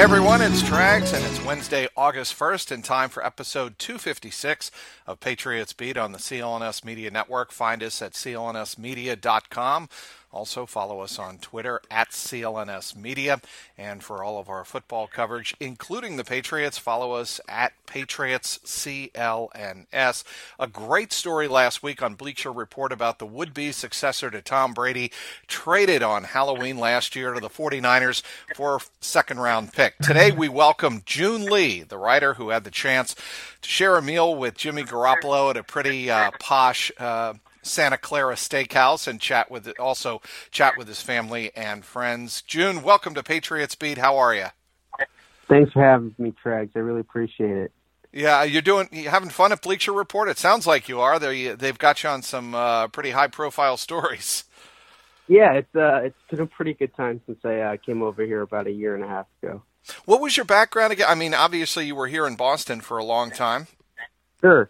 Everyone, it's Trags, and it's Wednesday, August 1st, in time for episode 256 of Patriots Beat on the CLNS Media Network. Find us at clnsmedia.com. Also, follow us on Twitter at CLNS Media. And for all of our football coverage, including the Patriots, follow us at Patriots CLNS. A great story last week on Bleacher Report about the would be successor to Tom Brady, traded on Halloween last year to the 49ers for a second round pick. Today, we welcome June Lee, the writer who had the chance to share a meal with Jimmy Garoppolo at a pretty uh, posh. Uh, Santa Clara Steakhouse and chat with also chat with his family and friends. June, welcome to Patriots Beat. How are you? Thanks for having me, Trags. I really appreciate it. Yeah, you're doing you're having fun at Bleacher Report. It sounds like you are. They they've got you on some uh, pretty high profile stories. Yeah, it's uh, it's been a pretty good time since I uh, came over here about a year and a half ago. What was your background again? I mean, obviously you were here in Boston for a long time. Sure.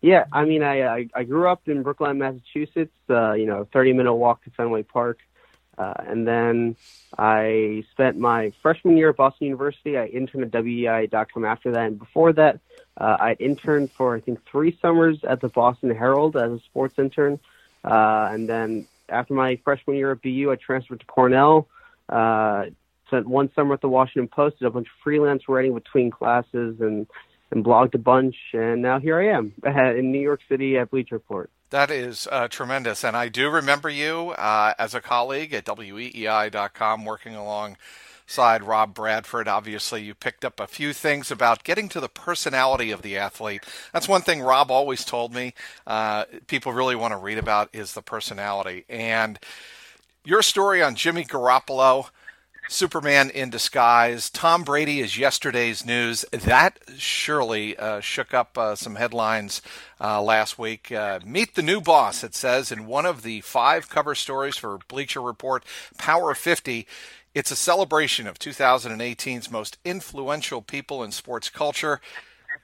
Yeah, I mean, I I, I grew up in Brookline, Massachusetts. Uh, you know, 30 minute walk to Fenway Park, uh, and then I spent my freshman year at Boston University. I interned at WEEI.com after that, and before that, uh, I interned for I think three summers at the Boston Herald as a sports intern, uh, and then after my freshman year at BU, I transferred to Cornell. Uh, spent one summer at the Washington Post, did a bunch of freelance writing between classes, and and blogged a bunch, and now here I am in New York City at Bleacher Report. That is uh, tremendous, and I do remember you uh, as a colleague at weei.com, working alongside Rob Bradford. Obviously, you picked up a few things about getting to the personality of the athlete. That's one thing Rob always told me. Uh, people really want to read about is the personality, and your story on Jimmy Garoppolo Superman in disguise. Tom Brady is yesterday's news. That surely uh, shook up uh, some headlines uh, last week. Uh, meet the new boss, it says, in one of the five cover stories for Bleacher Report Power 50. It's a celebration of 2018's most influential people in sports culture.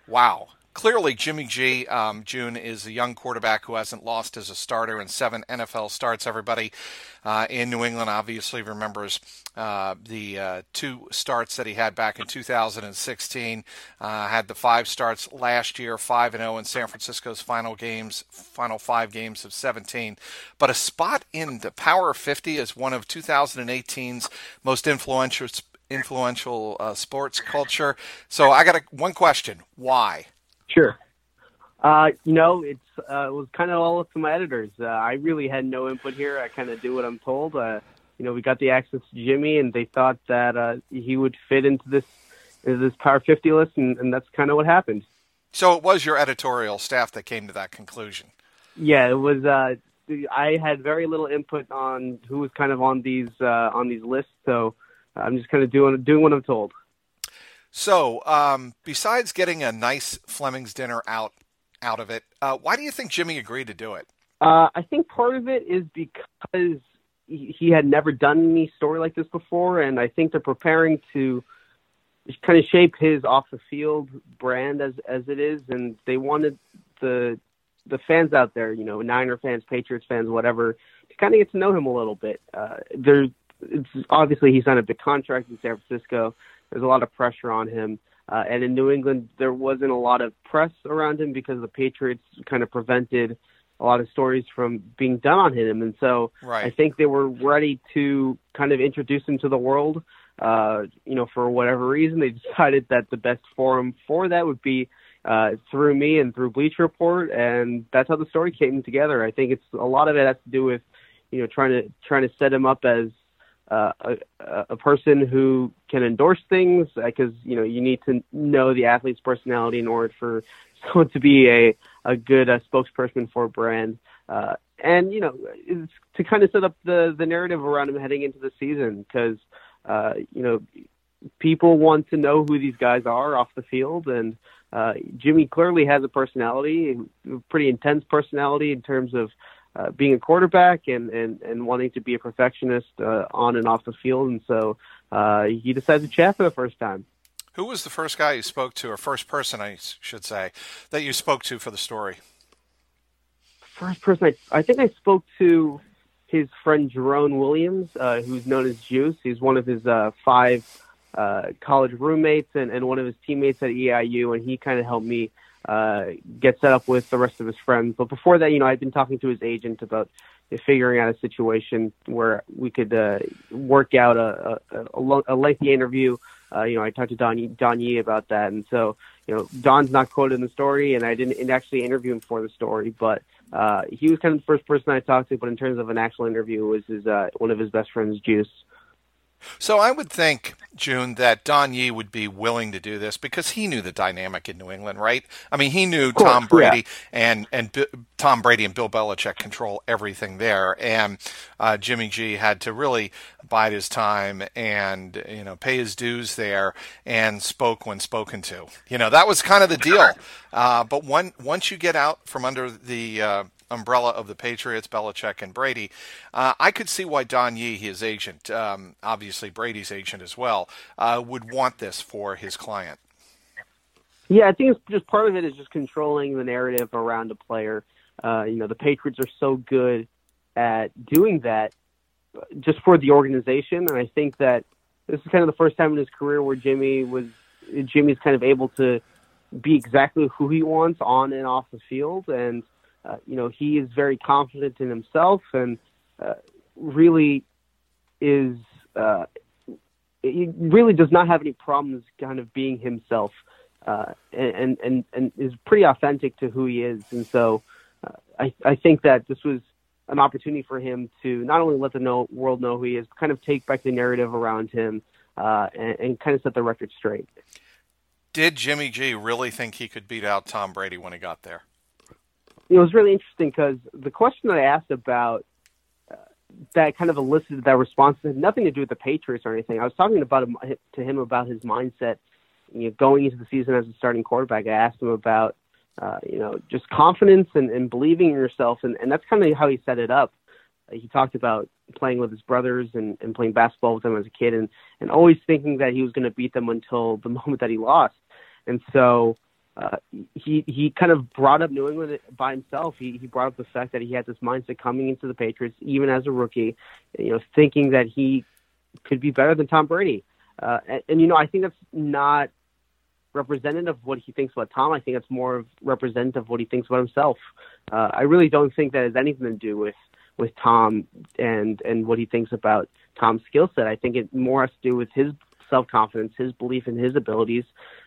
Wow clearly Jimmy G, um, June, is a young quarterback who hasn't lost as a starter in seven NFL starts. Everybody uh, in New England obviously remembers uh, the uh, two starts that he had back in 2016. Uh, had the five starts last year, five and zero in San Francisco's final games, final five games of 17. But a spot in the Power 50 is one of 2018's most influential influential uh, sports culture. So I got a, one question: Why? Sure. Uh, you know, it's uh, it was kind of all up to my editors. Uh, I really had no input here. I kind of do what I'm told. Uh, you know, we got the access to Jimmy, and they thought that uh, he would fit into this into this Power 50 list, and, and that's kind of what happened. So it was your editorial staff that came to that conclusion. Yeah, it was. Uh, I had very little input on who was kind of on these uh, on these lists, so I'm just kind of doing doing what I'm told. So, um, besides getting a nice Fleming's dinner out out of it, uh, why do you think Jimmy agreed to do it? Uh, I think part of it is because he had never done any story like this before, and I think they're preparing to kind of shape his off the field brand as as it is, and they wanted the the fans out there, you know, Niner fans, Patriots fans, whatever, to kind of get to know him a little bit. Uh, it's obviously he signed a big contract in San Francisco there's a lot of pressure on him. Uh, and in New England, there wasn't a lot of press around him because the Patriots kind of prevented a lot of stories from being done on him. And so right. I think they were ready to kind of introduce him to the world. Uh, you know, for whatever reason, they decided that the best forum for that would be uh, through me and through Bleacher Report, and that's how the story came together. I think it's a lot of it has to do with, you know, trying to trying to set him up as uh, a, a person who can endorse things because uh, you know you need to know the athlete's personality in order for someone to be a a good uh, spokesperson for a brand. Uh, and you know to kind of set up the the narrative around him heading into the season because uh, you know people want to know who these guys are off the field and uh, Jimmy clearly has a personality, a pretty intense personality in terms of uh, being a quarterback and, and, and wanting to be a perfectionist uh, on and off the field. And so uh, he decided to chat for the first time. Who was the first guy you spoke to, or first person, I should say, that you spoke to for the story? First person, I, I think I spoke to his friend Jerome Williams, uh, who's known as Juice. He's one of his uh, five uh, college roommates and, and one of his teammates at EIU, and he kind of helped me uh, get set up with the rest of his friends. But before that, you know, I'd been talking to his agent about figuring out a situation where we could uh, work out a, a, a a lengthy interview. Uh, you know, I talked to Don Don Yee about that, and so you know, Don's not quoted in the story, and I didn't actually interview him for the story, but uh, he was kind of the first person I talked to. But in terms of an actual interview, was his uh, one of his best friends, Juice. So I would think, June, that Don Yee would be willing to do this because he knew the dynamic in New England, right? I mean, he knew course, Tom Brady yeah. and and B- Tom Brady and Bill Belichick control everything there, and uh, Jimmy G had to really bide his time and you know pay his dues there and spoke when spoken to. You know that was kind of the deal. Uh, but one, once you get out from under the uh, umbrella of the Patriots, Belichick, and Brady. Uh, I could see why Don Yee, his agent, um, obviously Brady's agent as well, uh, would want this for his client. Yeah, I think it's just part of it is just controlling the narrative around a player. Uh, you know, the Patriots are so good at doing that just for the organization, and I think that this is kind of the first time in his career where Jimmy was Jimmy's kind of able to be exactly who he wants on and off the field, and uh, you know, he is very confident in himself and uh, really is. Uh, he really does not have any problems kind of being himself, uh, and and and is pretty authentic to who he is. And so, uh, I I think that this was an opportunity for him to not only let the know, world know who he is, but kind of take back the narrative around him uh, and, and kind of set the record straight. Did Jimmy G really think he could beat out Tom Brady when he got there? It was really interesting because the question that I asked about uh, that kind of elicited that response had nothing to do with the Patriots or anything. I was talking about him, to him about his mindset, you know, going into the season as a starting quarterback. I asked him about, uh, you know, just confidence and, and believing in yourself, and, and that's kind of how he set it up. Uh, he talked about playing with his brothers and, and playing basketball with them as a kid, and and always thinking that he was going to beat them until the moment that he lost. And so uh, he he kind of brought up New England by himself. He he brought up the fact that he had this mindset coming into the Patriots, even as a rookie, you know, thinking that he could be better than Tom Brady. Uh, and, and you know, I think that's not representative of what he thinks about Tom. I think that's more of representative of what he thinks about himself. Uh, I really don't think that has anything to do with with Tom and and what he thinks about Tom's skill set. I think it more has to do with his self confidence, his belief in his abilities,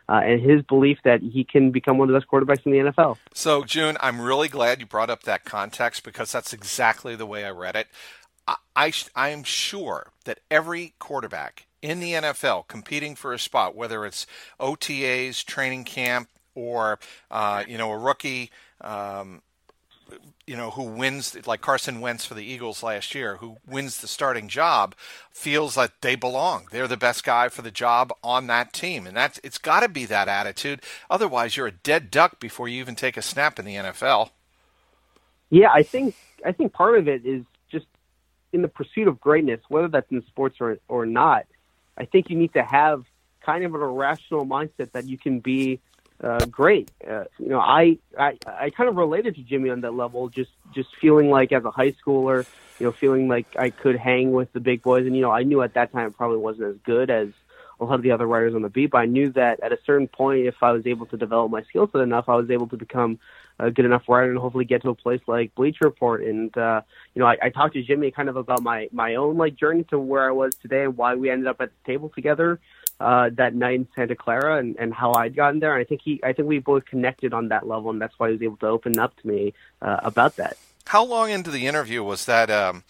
uh, and his belief that he can become one of the best quarterbacks in the NFL. So, June, I'm really glad you brought up that context because that's exactly the way I read it. I, I, I am sure that every quarterback in the NFL competing for a spot, whether it's OTAs, training camp, or uh, you know a rookie um, you know, who wins, like Carson Wentz for the Eagles last year, who wins the starting job, feels like they belong. They're the best guy for the job on that team, and that's it's got to be that attitude. Otherwise, you're a dead duck before you even take a snap in the NFL. Yeah, I think I think part of it is just in the pursuit of greatness, whether that's in sports or or not. I think you need to have kind of an irrational mindset that you can be uh, great. Uh, you know, I, I I kind of related to Jimmy on that level, just just feeling like as a high schooler, you know, feeling like I could hang with the big boys, and you know, I knew at that time it probably wasn't as good as a lot of the other writers on the beat, but I knew that at a certain point, if I was able to develop my skill set enough, I was able to become a good enough writer and hopefully get to a place like Bleacher Report. And uh, you know, I, I talked to Jimmy kind of about my my own like journey to where I was today and why we ended up at the table together uh, that night in Santa Clara and, and how I'd gotten there. And I think he, I think we both connected on that level, and that's why he was able to open up to me uh, about that. How long into the interview was that um,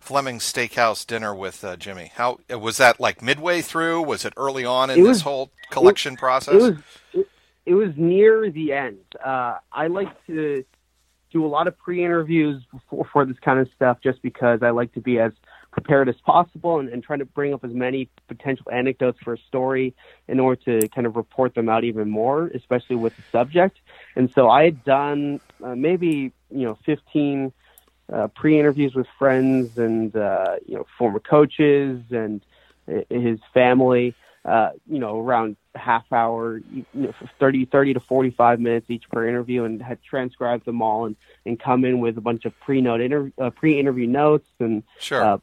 Fleming Steakhouse dinner with uh, Jimmy? How was that? Like midway through? Was it early on in was, this whole collection it, process? It was. It, it was near the end. Uh, I like to do a lot of pre-interviews before for this kind of stuff, just because I like to be as prepared as possible and, and trying to bring up as many potential anecdotes for a story in order to kind of report them out even more, especially with the subject. And so I had done uh, maybe, you know, 15 uh, pre-interviews with friends and, uh, you know, former coaches and uh, his family, uh, you know, around half hour, you know, 30, 30 to 45 minutes each per interview and had transcribed them all and, and come in with a bunch of pre-note inter- uh, pre-interview notes and sure. uh,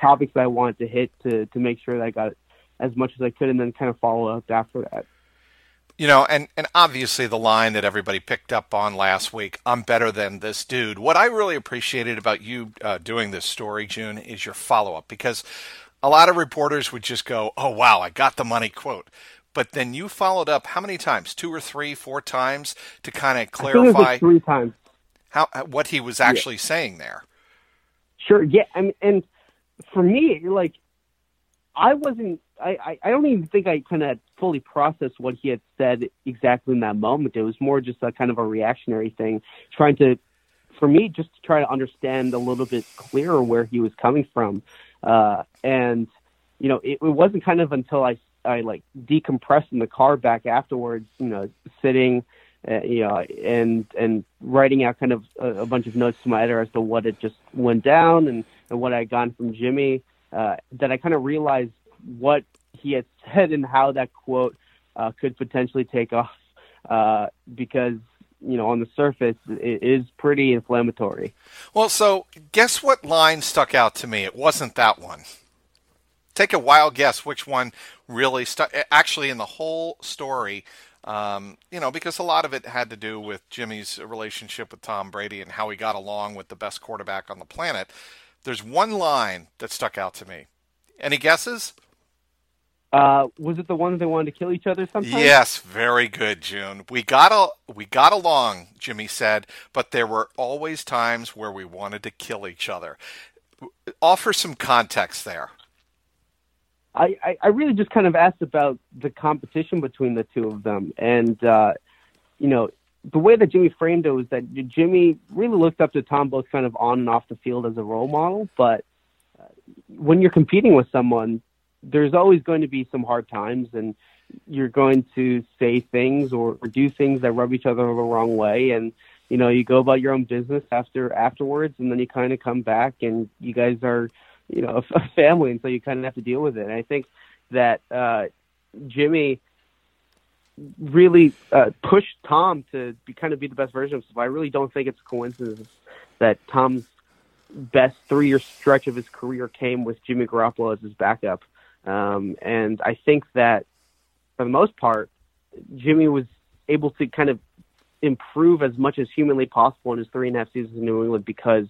topics that I wanted to hit to to make sure that I got as much as I could, and then kind of follow up after that. You know, and, and obviously the line that everybody picked up on last week, I'm better than this dude. What I really appreciated about you uh, doing this story, June, is your follow up because a lot of reporters would just go, oh, wow, I got the money quote. But then you followed up how many times? Two or three, four times to kind of clarify like three times how what he was actually yeah. saying there. Sure. Yeah. I mean, and for me, like I wasn't. I, I don't even think I kind of fully processed what he had said exactly in that moment. It was more just a kind of a reactionary thing, trying to, for me, just to try to understand a little bit clearer where he was coming from. Uh, and you know, it, it wasn't kind of until I I like decompressed in the car back afterwards, you know, sitting, uh, you know, and and writing out kind of a, a bunch of notes to my editor as to what had just went down and, and what I had gotten from Jimmy uh, that I kind of realized what he had said and how that quote uh, could potentially take off uh, because you know on the surface it is pretty inflammatory. Well, so guess what line stuck out to me? It wasn't that one. Take a wild guess which one really stuck. Actually, in the whole story, um, you know, because a lot of it had to do with Jimmy's relationship with Tom Brady and how he got along with the best quarterback on the planet. There's one line that stuck out to me. Any guesses? Uh, was it the one they wanted to kill each other sometime? Yes, very good, June. We got a, we got along, Jimmy said, but there were always times where we wanted to kill each other. Offer some context there. I, I, I really just kind of asked about the competition between the two of them, and uh, you know, the way that Jimmy framed it was that Jimmy really looked up to Tom both kind of on and off the field as a role model. But uh, when you're competing with someone, there's always going to be some hard times, and you're going to say things or, or do things that rub each other the wrong way, and you know you go about your own business after afterwards, and then you kind of come back, and you guys are you know a family, and so you kind of have to deal with it. And I think that uh, Jimmy really uh, pushed Tom to be, kind of be the best version of himself. I really don't think it's a coincidence that Tom's best three year stretch of his career came with Jimmy Garoppolo as his backup. Um, and I think that for the most part, Jimmy was able to kind of improve as much as humanly possible in his three and a half seasons in New England because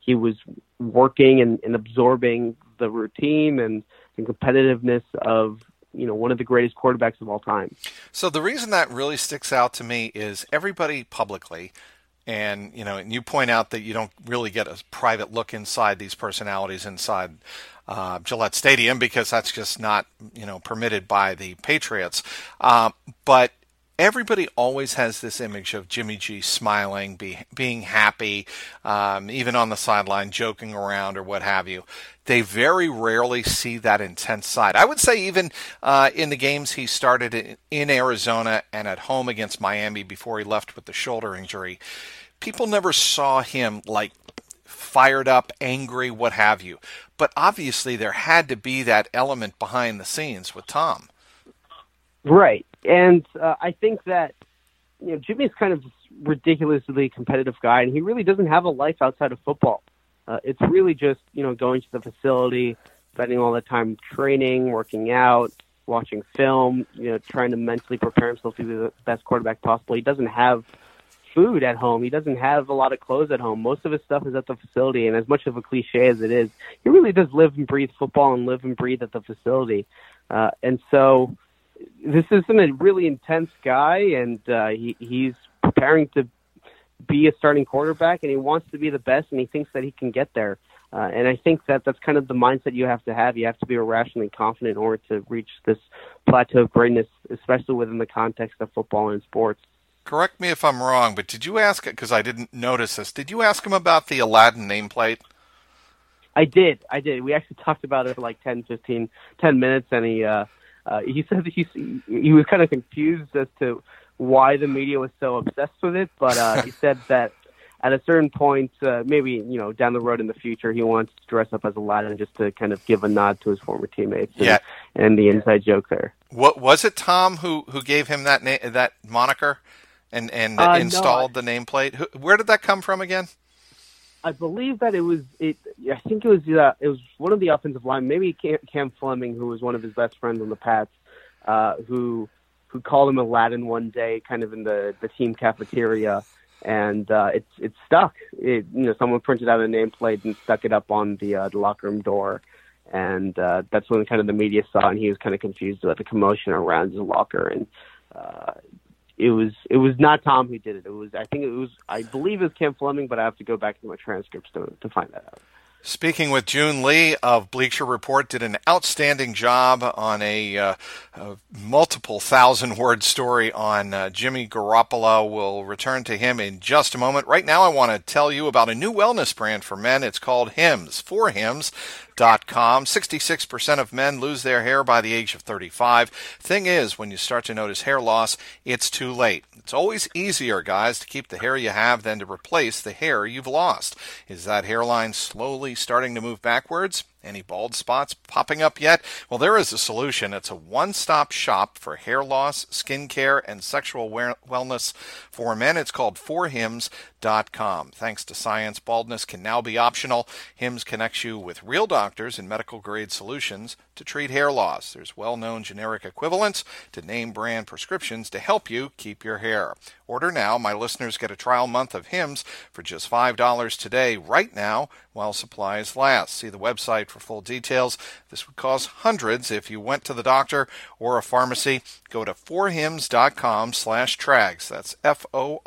he was working and, and absorbing the routine and, and competitiveness of you know one of the greatest quarterbacks of all time. So the reason that really sticks out to me is everybody publicly and you know and you point out that you don't really get a private look inside these personalities inside uh, Gillette Stadium because that's just not you know permitted by the Patriots. Uh, but everybody always has this image of Jimmy G smiling, be, being happy, um, even on the sideline, joking around or what have you. They very rarely see that intense side. I would say even uh, in the games he started in, in Arizona and at home against Miami before he left with the shoulder injury, people never saw him like fired up, angry, what have you. But obviously, there had to be that element behind the scenes with Tom. Right. And uh, I think that you know Jimmy's kind of ridiculously competitive guy, and he really doesn't have a life outside of football. Uh, it's really just you know going to the facility, spending all the time training, working out, watching film, you know, trying to mentally prepare himself to be the best quarterback possible. He doesn't have food at home. He doesn't have a lot of clothes at home. Most of his stuff is at the facility, and as much of a cliche as it is, he really does live and breathe football and live and breathe at the facility. Uh, and so this isn't a really intense guy, and uh, he, he's preparing to be a starting quarterback, and he wants to be the best, and he thinks that he can get there. Uh, and I think that that's kind of the mindset you have to have. You have to be irrationally confident in order to reach this plateau of greatness, especially within the context of football and sports. Correct me if I'm wrong, but did you ask it because I didn't notice this? Did you ask him about the Aladdin nameplate? I did. I did. We actually talked about it for like 10, 15, 10 minutes, and he uh, uh, he said that he he was kind of confused as to why the media was so obsessed with it, but uh, he said that at a certain point, uh, maybe you know down the road in the future, he wants to dress up as Aladdin just to kind of give a nod to his former teammates. And, yeah. and the inside joke there. What was it, Tom, who who gave him that na- that moniker and and uh, installed no, the nameplate? Who, where did that come from again? I believe that it was it. I think it was uh, it was one of the offensive line, maybe Cam, Fleming, who was one of his best friends on the Pats, uh, who who called him Aladdin one day, kind of in the the team cafeteria, and uh, it's it stuck. It, you know, someone printed out a nameplate and stuck it up on the uh, the locker room door, and uh, that's when kind of the media saw, and he was kind of confused about the commotion around his locker, and uh, it was it was not Tom who did it. It was I think it was I believe it was Cam Fleming, but I have to go back to my transcripts to to find that out. Speaking with June Lee of Bleacher Report, did an outstanding job on a, uh, a multiple thousand word story on uh, Jimmy Garoppolo. We'll return to him in just a moment. Right now, I want to tell you about a new wellness brand for men. It's called Hims. For Hims, Com. 66% of men lose their hair by the age of 35. Thing is, when you start to notice hair loss, it's too late. It's always easier, guys, to keep the hair you have than to replace the hair you've lost. Is that hairline slowly starting to move backwards? Any bald spots popping up yet? Well, there is a solution. It's a one stop shop for hair loss, skin care, and sexual wellness for men. It's called forhims.com. Thanks to science, baldness can now be optional. Hims connects you with real doctors and medical grade solutions to treat hair loss. There's well known generic equivalents to name brand prescriptions to help you keep your hair. Order now. My listeners get a trial month of Hims for just $5 today, right now, while supplies last. See the website for full details. This would cost hundreds if you went to the doctor or a pharmacy. Go to forhims.com slash trags. That's F-O-R-H-I-M-S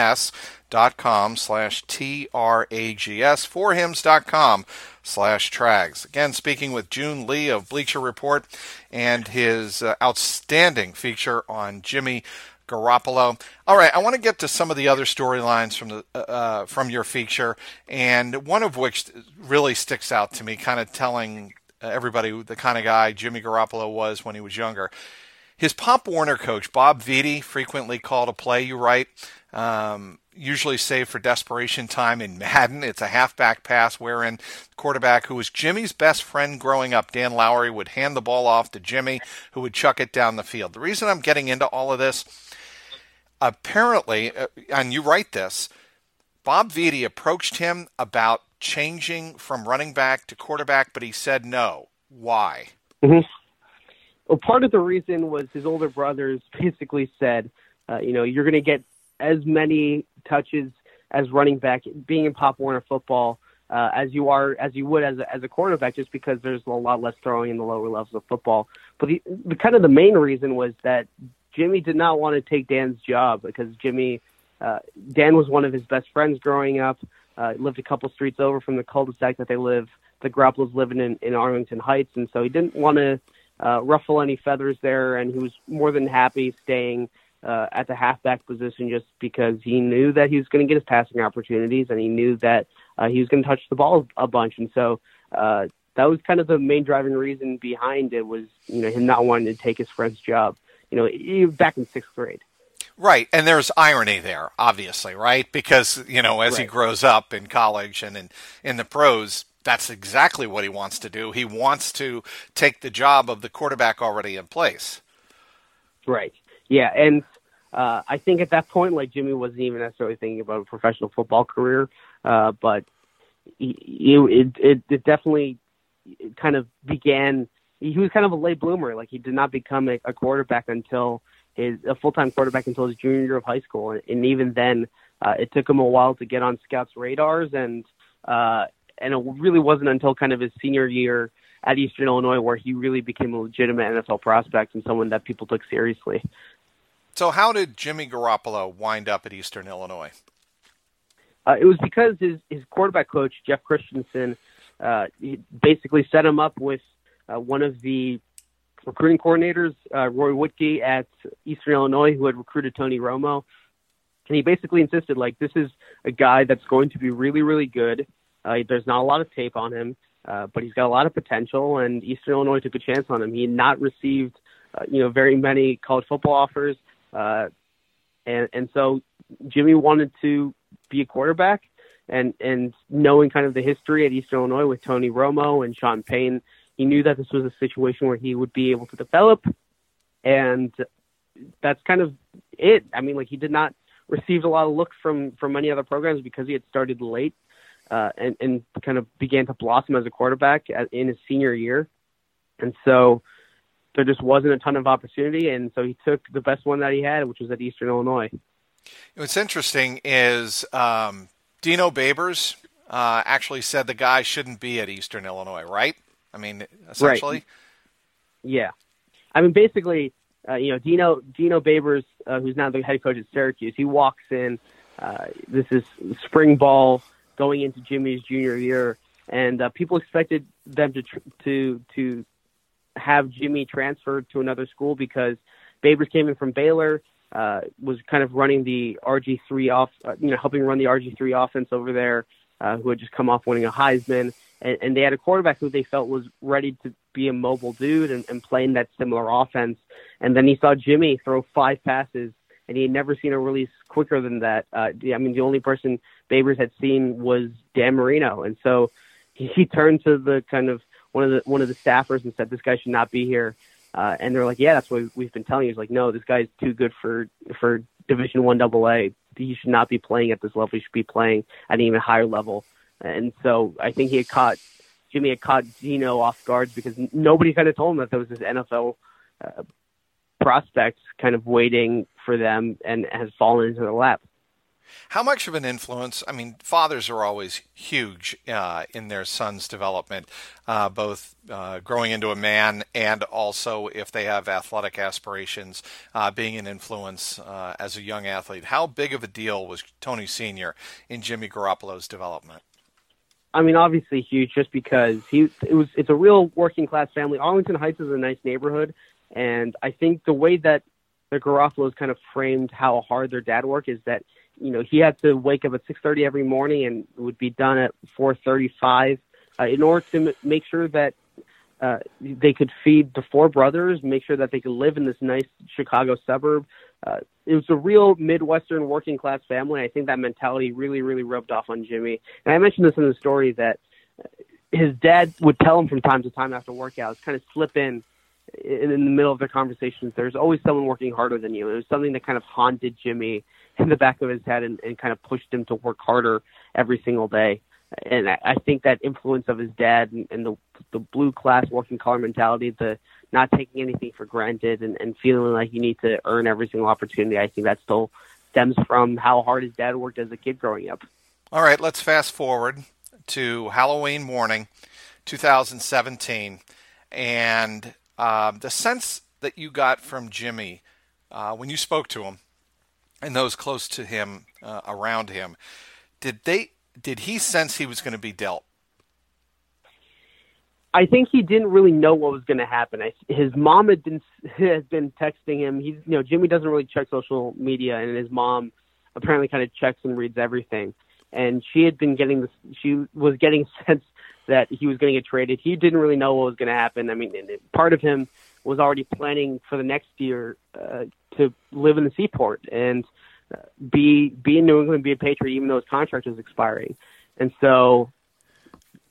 dot com slash T-R-A-G-S. Forhims.com slash trags. Again, speaking with June Lee of Bleacher Report and his uh, outstanding feature on Jimmy Garoppolo. All right, I want to get to some of the other storylines from the uh, uh, from your feature, and one of which really sticks out to me, kind of telling everybody the kind of guy Jimmy Garoppolo was when he was younger. His Pop Warner coach, Bob Vitti, frequently called a play. You write. Um, usually saved for desperation time in Madden. It's a halfback pass wherein quarterback, who was Jimmy's best friend growing up, Dan Lowry, would hand the ball off to Jimmy, who would chuck it down the field. The reason I'm getting into all of this apparently, uh, and you write this, Bob Vitti approached him about changing from running back to quarterback, but he said no. Why? Mm-hmm. Well, part of the reason was his older brothers basically said, uh, you know, you're going to get as many touches as running back, being in Pop Warner football, uh, as you are as you would as a, as a quarterback, just because there's a lot less throwing in the lower levels of football. But the, the kind of the main reason was that Jimmy did not want to take Dan's job because Jimmy, uh, Dan was one of his best friends growing up. Uh, lived a couple streets over from the cul-de-sac that they live. The Garoppolos living in, in Arlington Heights, and so he didn't want to uh, ruffle any feathers there, and he was more than happy staying uh, at the halfback position just because he knew that he was going to get his passing opportunities, and he knew that uh, he was going to touch the ball a bunch, and so uh, that was kind of the main driving reason behind it was you know him not wanting to take his friend's job you know, back in sixth grade. Right, and there's irony there, obviously, right? Because you know, as right. he grows up in college and in in the pros, that's exactly what he wants to do. He wants to take the job of the quarterback already in place. Right. Yeah, and uh, I think at that point, like Jimmy wasn't even necessarily thinking about a professional football career, uh, but it, it it definitely kind of began he was kind of a late bloomer. Like he did not become a, a quarterback until his a full time quarterback until his junior year of high school, and, and even then, uh, it took him a while to get on scouts' radars, and uh, and it really wasn't until kind of his senior year at Eastern Illinois where he really became a legitimate NFL prospect and someone that people took seriously. So, how did Jimmy Garoppolo wind up at Eastern Illinois? Uh, it was because his his quarterback coach Jeff Christensen uh, basically set him up with uh, one of the recruiting coordinators, uh, Roy Wittke at Eastern Illinois, who had recruited Tony Romo. And he basically insisted, like, this is a guy that's going to be really, really good. Uh, there's not a lot of tape on him, uh, but he's got a lot of potential, and Eastern Illinois took a chance on him. He had not received, you know, very many college football offers, uh, and and so Jimmy wanted to be a quarterback, and and knowing kind of the history at Eastern Illinois with Tony Romo and Sean Payton, he knew that this was a situation where he would be able to develop, and that's kind of it. I mean, like he did not received a lot of looks from from many other programs because he had started late uh, and and kind of began to blossom as a quarterback in his senior year, and so there just wasn't a ton of opportunity, and so he took the best one that he had, which was at Eastern Illinois. What's interesting is um, Dino Babers uh, actually said the guy shouldn't be at Eastern Illinois, right? I mean, essentially. Right. Yeah, I mean, basically, uh, you know, Dino Dino Babers, uh, who's now the head coach at Syracuse, he walks in. Uh, this is spring ball going into Jimmy's junior year, and uh, people expected them to tr- to to have Jimmy transferred to another school because Babers came in from Baylor, uh, was kind of running the RG3 off, uh, you know, helping run the RG3 offense over there, uh, who had just come off winning a Heisman, and, and they had a quarterback who they felt was ready to be a mobile dude and, and play that similar offense. And then he saw Jimmy throw five passes, and he had never seen a release quicker than that. Uh, I mean, the only person Babers had seen was Dan Marino, and so he, he turned to the kind of one of the one of the staffers and said, "This guy should not be here." Uh, and they're like, "Yeah, that's what we've been telling you." He's like, "No, this guy's too good for for Division One Double A. He should not be playing at this level. He should be playing at an even higher level." And so I think he had caught Jimmy had caught Dino off guard because nobody kind of told him that there was this NFL uh, prospect kind of waiting for them and has fallen into their lap. How much of an influence? I mean, fathers are always huge uh, in their son's development, uh, both uh, growing into a man and also if they have athletic aspirations, uh, being an influence uh, as a young athlete. How big of a deal was Tony Sr. in Jimmy Garoppolo's development? I mean, obviously huge, just because he it was it's a real working class family. Arlington Heights is a nice neighborhood, and I think the way that the Garoppolo's kind of framed how hard their dad worked is that you know he had to wake up at 6:30 every morning and would be done at 4:35 uh, in order to m- make sure that uh, they could feed the four brothers, make sure that they could live in this nice Chicago suburb. Uh, it was a real Midwestern working class family. I think that mentality really, really rubbed off on Jimmy. And I mentioned this in the story that his dad would tell him from time to time after workouts, kind of slip in in, in the middle of their conversations. There's always someone working harder than you. It was something that kind of haunted Jimmy in the back of his head and, and kind of pushed him to work harder every single day. And I, I think that influence of his dad and, and the the blue class working collar mentality, the not taking anything for granted and, and feeling like you need to earn every single opportunity, I think that still stems from how hard his dad worked as a kid growing up. All right, let's fast forward to Halloween morning, 2017, and uh, the sense that you got from Jimmy uh, when you spoke to him and those close to him uh, around him, did they did he sense he was going to be dealt? I think he didn't really know what was going to happen. His mom had been had been texting him. He's you know Jimmy doesn't really check social media, and his mom apparently kind of checks and reads everything. And she had been getting this. She was getting sense that he was going to get traded. He didn't really know what was going to happen. I mean, part of him was already planning for the next year uh, to live in the seaport and uh, be be in New England, be a Patriot, even though his contract was expiring. And so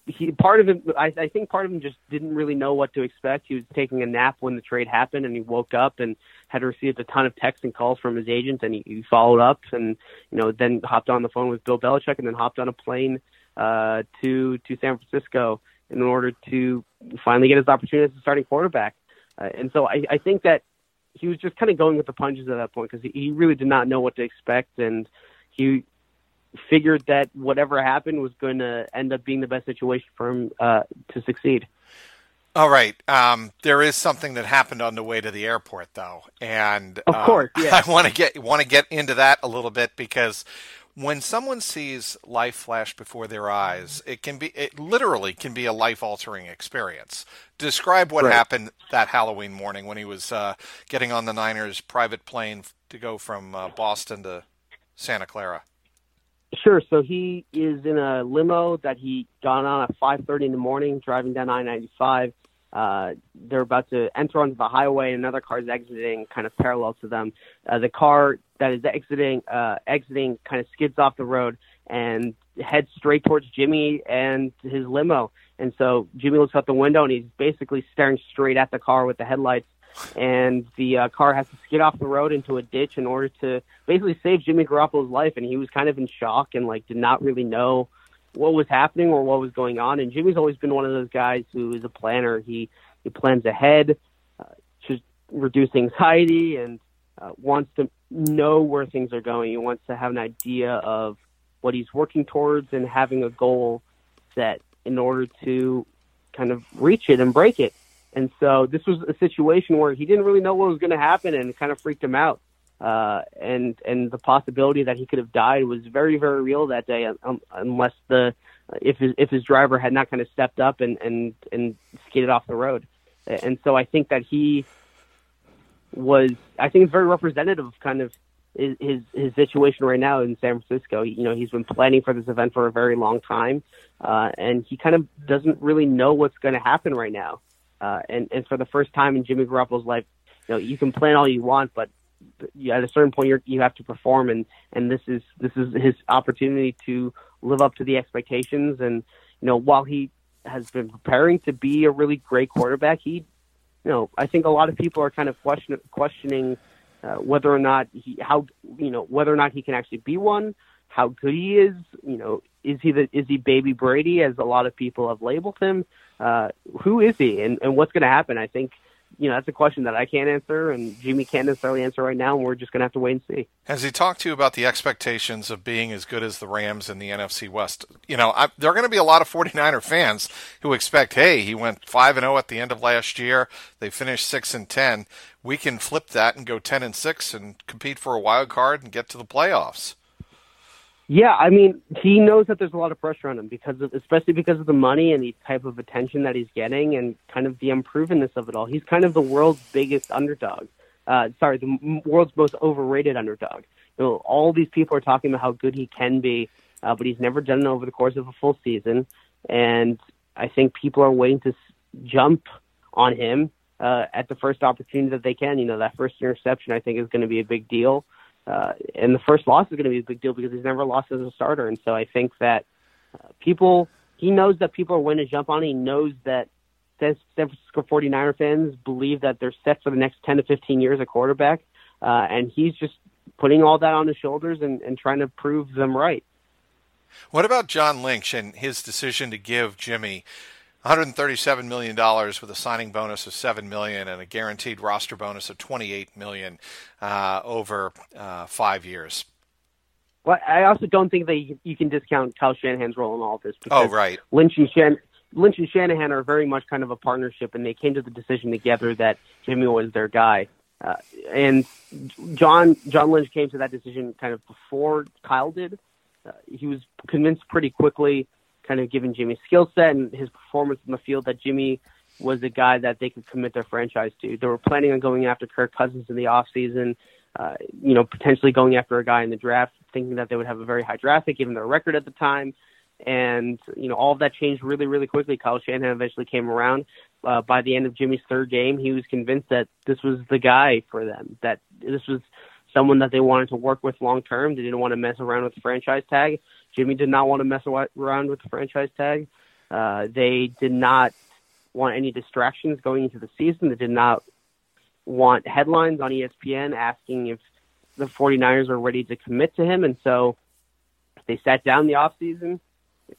he part of him I, I think part of him just didn't really know what to expect. He was taking a nap when the trade happened and he woke up and had received a ton of texts and calls from his agent and he, he followed up and you know then hopped on the phone with Bill Belichick and then hopped on a plane uh to to San Francisco in order to finally get his opportunity as a starting quarterback. Uh, and so I, I think that he was just kind of going with the punches at that point because he, he really did not know what to expect and he figured that whatever happened was going to end up being the best situation for him uh, to succeed. All right. Um, there is something that happened on the way to the airport, though, and of uh, course, yeah. I want to get want to get into that a little bit because when someone sees life flash before their eyes, it can be it literally can be a life altering experience. Describe what right. happened that Halloween morning when he was uh, getting on the Niners private plane to go from uh, Boston to Santa Clara. Sure. So he is in a limo that he got on at 5:30 in the morning, driving down I-95. Uh, they're about to enter onto the highway, and another car is exiting, kind of parallel to them. Uh, the car that is exiting, uh, exiting, kind of skids off the road and heads straight towards Jimmy and his limo. And so Jimmy looks out the window, and he's basically staring straight at the car with the headlights and the uh, car has to skid off the road into a ditch in order to basically save Jimmy Garoppolo's life. And he was kind of in shock and like did not really know what was happening or what was going on. And Jimmy's always been one of those guys who is a planner. He he plans ahead, uh, to reduce anxiety, and uh, wants to know where things are going. He wants to have an idea of what he's working towards and having a goal set in order to kind of reach it and break it. And so this was a situation where he didn't really know what was going to happen, and it kind of freaked him out. Uh, and and the possibility that he could have died was very very real that day, um, unless the if his, if his driver had not kind of stepped up and and and skated off the road. And so I think that he was I think it's very representative of kind of his his situation right now in San Francisco. You know, he's been planning for this event for a very long time, uh, and he kind of doesn't really know what's going to happen right now. Uh, and and for the first time in Jimmy Garoppolo's life, you know, you can plan all you want, but at a certain point, you you have to perform, and and this is this is his opportunity to live up to the expectations. And you know, while he has been preparing to be a really great quarterback, he, you know, I think a lot of people are kind of question, questioning uh, whether or not he how you know whether or not he can actually be one, how good he is. You know, is he the is he baby Brady as a lot of people have labeled him? Uh, who is he, and and what's going to happen? I think you know, that's a question that I can't answer and Jimmy can't necessarily answer right now, and we're just going to have to wait and see. Has he talked to you about the expectations of being as good as the Rams in the NFC West? You know, I, there are going to be a lot of 49er fans who expect, hey, he went 5 and 0 at the end of last year. They finished 6 and 10. We can flip that and go 10 and 6 and compete for a wild card and get to the playoffs. Yeah, I mean, he knows that there's a lot of pressure on him because of, especially because of the money and the type of attention that he's getting and kind of the unprovenness of it all. He's kind of the world's biggest underdog. Uh, sorry, the world's most overrated underdog. You know, all these people are talking about how good he can be, uh, but he's never done it over the course of a full season. And I think people are waiting to s- jump on him uh, at the first opportunity that they can. You know, that first interception I think is going to be a big deal. Uh, and the first loss is going to be a big deal because he's never lost as a starter. And so I think that uh, people, he knows that people are willing to jump on. He knows that San Francisco 49er fans believe that they're set for the next 10 to 15 years at quarterback. Uh, and he's just putting all that on his shoulders and, and trying to prove them right. What about John Lynch and his decision to give Jimmy 137 million dollars with a signing bonus of 7 million and a guaranteed roster bonus of 28 million uh, over uh, five years. Well, I also don't think that you can discount Kyle Shanahan's role in all of this. oh, right. Lynch and Shan- Lynch and Shanahan are very much kind of a partnership, and they came to the decision together that Jimmy was their guy. Uh, and John John Lynch came to that decision kind of before Kyle did. Uh, he was convinced pretty quickly kind of given Jimmy's skill set and his performance in the field that Jimmy was a guy that they could commit their franchise to. They were planning on going after Kirk Cousins in the offseason, uh, you know, potentially going after a guy in the draft, thinking that they would have a very high draft pick given their record at the time. And, you know, all of that changed really, really quickly. Kyle Shanahan eventually came around. Uh, by the end of Jimmy's third game, he was convinced that this was the guy for them, that this was someone that they wanted to work with long term. They didn't want to mess around with the franchise tag. Jimmy did not want to mess around with the franchise tag. Uh, they did not want any distractions going into the season. They did not want headlines on ESPN asking if the 49ers are ready to commit to him. And so they sat down the offseason,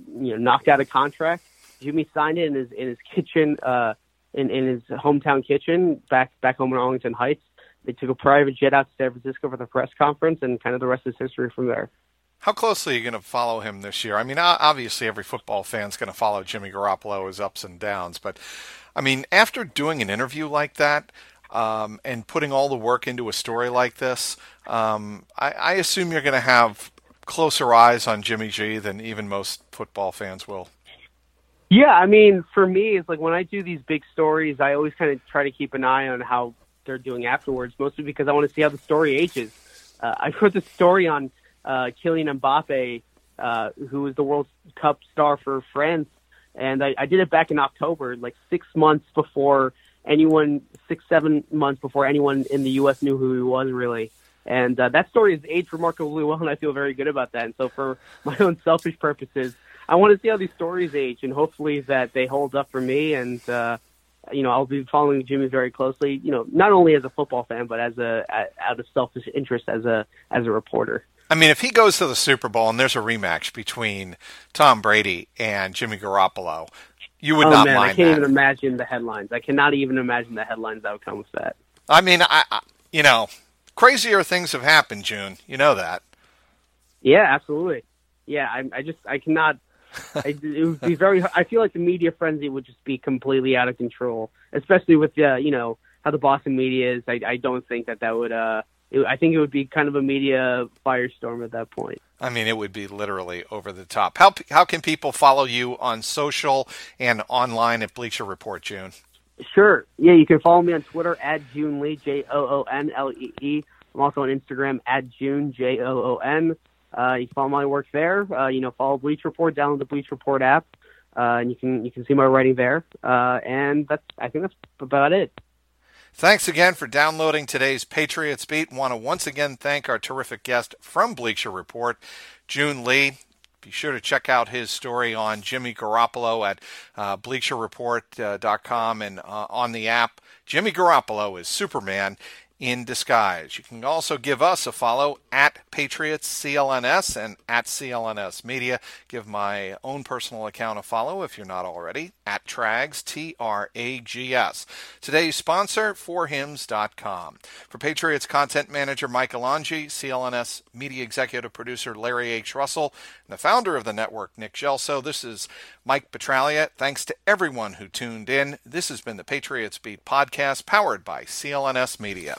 you know, knocked out a contract. Jimmy signed it in his in his kitchen, uh, in in his hometown kitchen back back home in Arlington Heights. They took a private jet out to San Francisco for the press conference, and kind of the rest is history from there. How closely are you going to follow him this year? I mean, obviously, every football fan's going to follow Jimmy Garoppolo his ups and downs, but I mean, after doing an interview like that um, and putting all the work into a story like this, um, I, I assume you're going to have closer eyes on Jimmy G than even most football fans will. Yeah, I mean, for me, it's like when I do these big stories, I always kind of try to keep an eye on how they're doing afterwards, mostly because I want to see how the story ages. Uh, I wrote this story on uh, Kylian Mbappe, uh, who was the World Cup star for France. And I, I did it back in October, like six months before anyone, six, seven months before anyone in the U.S. knew who he was really. And uh, that story has aged remarkably well, and I feel very good about that. And so, for my own selfish purposes, I want to see how these stories age, and hopefully that they hold up for me, and uh, you know, I'll be following Jimmy very closely. You know, not only as a football fan, but as a out of selfish interest as a as a reporter. I mean, if he goes to the Super Bowl and there's a rematch between Tom Brady and Jimmy Garoppolo, you would oh, not man, mind I can't that. even imagine the headlines. I cannot even imagine the headlines that would come with that. I mean, I, I you know, crazier things have happened, June. You know that. Yeah, absolutely. Yeah, I, I just I cannot. I, it would be very. I feel like the media frenzy would just be completely out of control, especially with the you know how the Boston media is. I, I don't think that that would. uh it, I think it would be kind of a media firestorm at that point. I mean, it would be literally over the top. How how can people follow you on social and online at Bleacher Report, Joon? Sure. Yeah, you can follow me on Twitter at Joon Lee, J O O N L E E. I'm also on Instagram at Joon, J O O N. Uh, you can follow my work there. Uh, you know, follow Bleach Report, download the Bleach Report app, uh, and you can you can see my writing there. Uh, and that's I think that's about it. Thanks again for downloading today's Patriots Beat. Want to once again thank our terrific guest from Bleacher Report, Joon Lee. Be sure to check out his story on Jimmy Garoppolo at uh, BleacherReport.com and uh, on the app. Jimmy Garoppolo is Superman in disguise. You can also give us a follow at Patriots CLNS and at CLNS Media. Give my own personal account a follow if you're not already at Trags, T R A G S. Today's sponsor, forhims.com. For Patriots content manager Mike Alonji, CLNS media executive producer Larry H. Russell, and the founder of the network, Nick Gelso, this is Mike Petraglia. Thanks to everyone who tuned in. This has been the Patriots Beat podcast powered by CLNS Media.